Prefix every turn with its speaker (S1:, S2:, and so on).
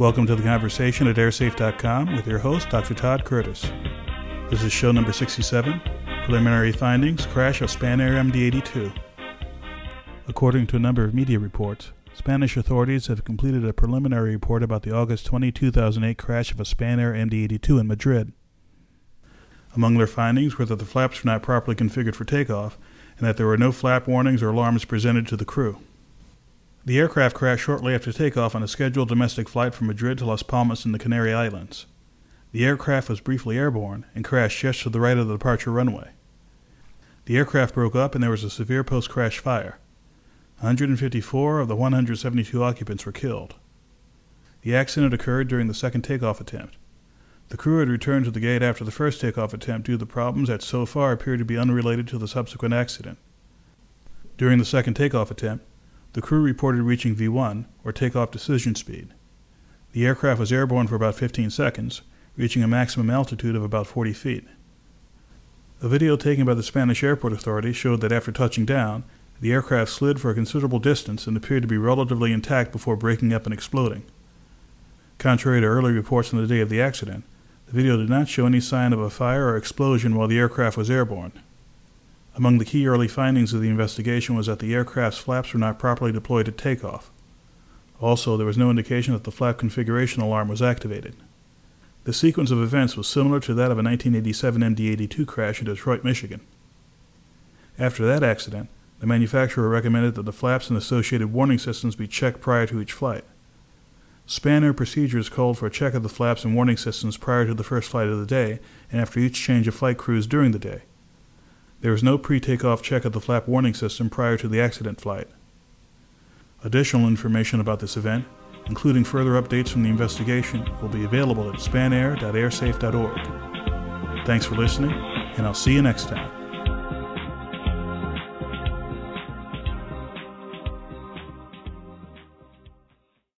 S1: Welcome to the conversation at airsafe.com with your host, Dr. Todd Curtis. This is show number 67 Preliminary Findings Crash of Spanair MD 82. According to a number of media reports, Spanish authorities have completed a preliminary report about the August 20, 2008 crash of a Spanair MD 82 in Madrid. Among their findings were that the flaps were not properly configured for takeoff and that there were no flap warnings or alarms presented to the crew. The aircraft crashed shortly after takeoff on a scheduled domestic flight from Madrid to Las Palmas in the Canary Islands. The aircraft was briefly airborne and crashed just to the right of the departure runway. The aircraft broke up and there was a severe post crash fire. 154 of the 172 occupants were killed. The accident occurred during the second takeoff attempt. The crew had returned to the gate after the first takeoff attempt due to the problems that so far appeared to be unrelated to the subsequent accident. During the second takeoff attempt, the crew reported reaching V1, or takeoff decision speed. The aircraft was airborne for about 15 seconds, reaching a maximum altitude of about 40 feet. A video taken by the Spanish Airport Authority showed that after touching down, the aircraft slid for a considerable distance and appeared to be relatively intact before breaking up and exploding. Contrary to early reports on the day of the accident, the video did not show any sign of a fire or explosion while the aircraft was airborne. Among the key early findings of the investigation was that the aircraft's flaps were not properly deployed at takeoff. Also, there was no indication that the flap configuration alarm was activated. The sequence of events was similar to that of a 1987 MD 82 crash in Detroit, Michigan. After that accident, the manufacturer recommended that the flaps and associated warning systems be checked prior to each flight. Spanair procedures called for a check of the flaps and warning systems prior to the first flight of the day and after each change of flight crews during the day. There was no pre takeoff check of the flap warning system prior to the accident flight. Additional information about this event including further updates from the investigation, will be available at spanair.airsafe.org. Thanks for listening, and I'll see you next time.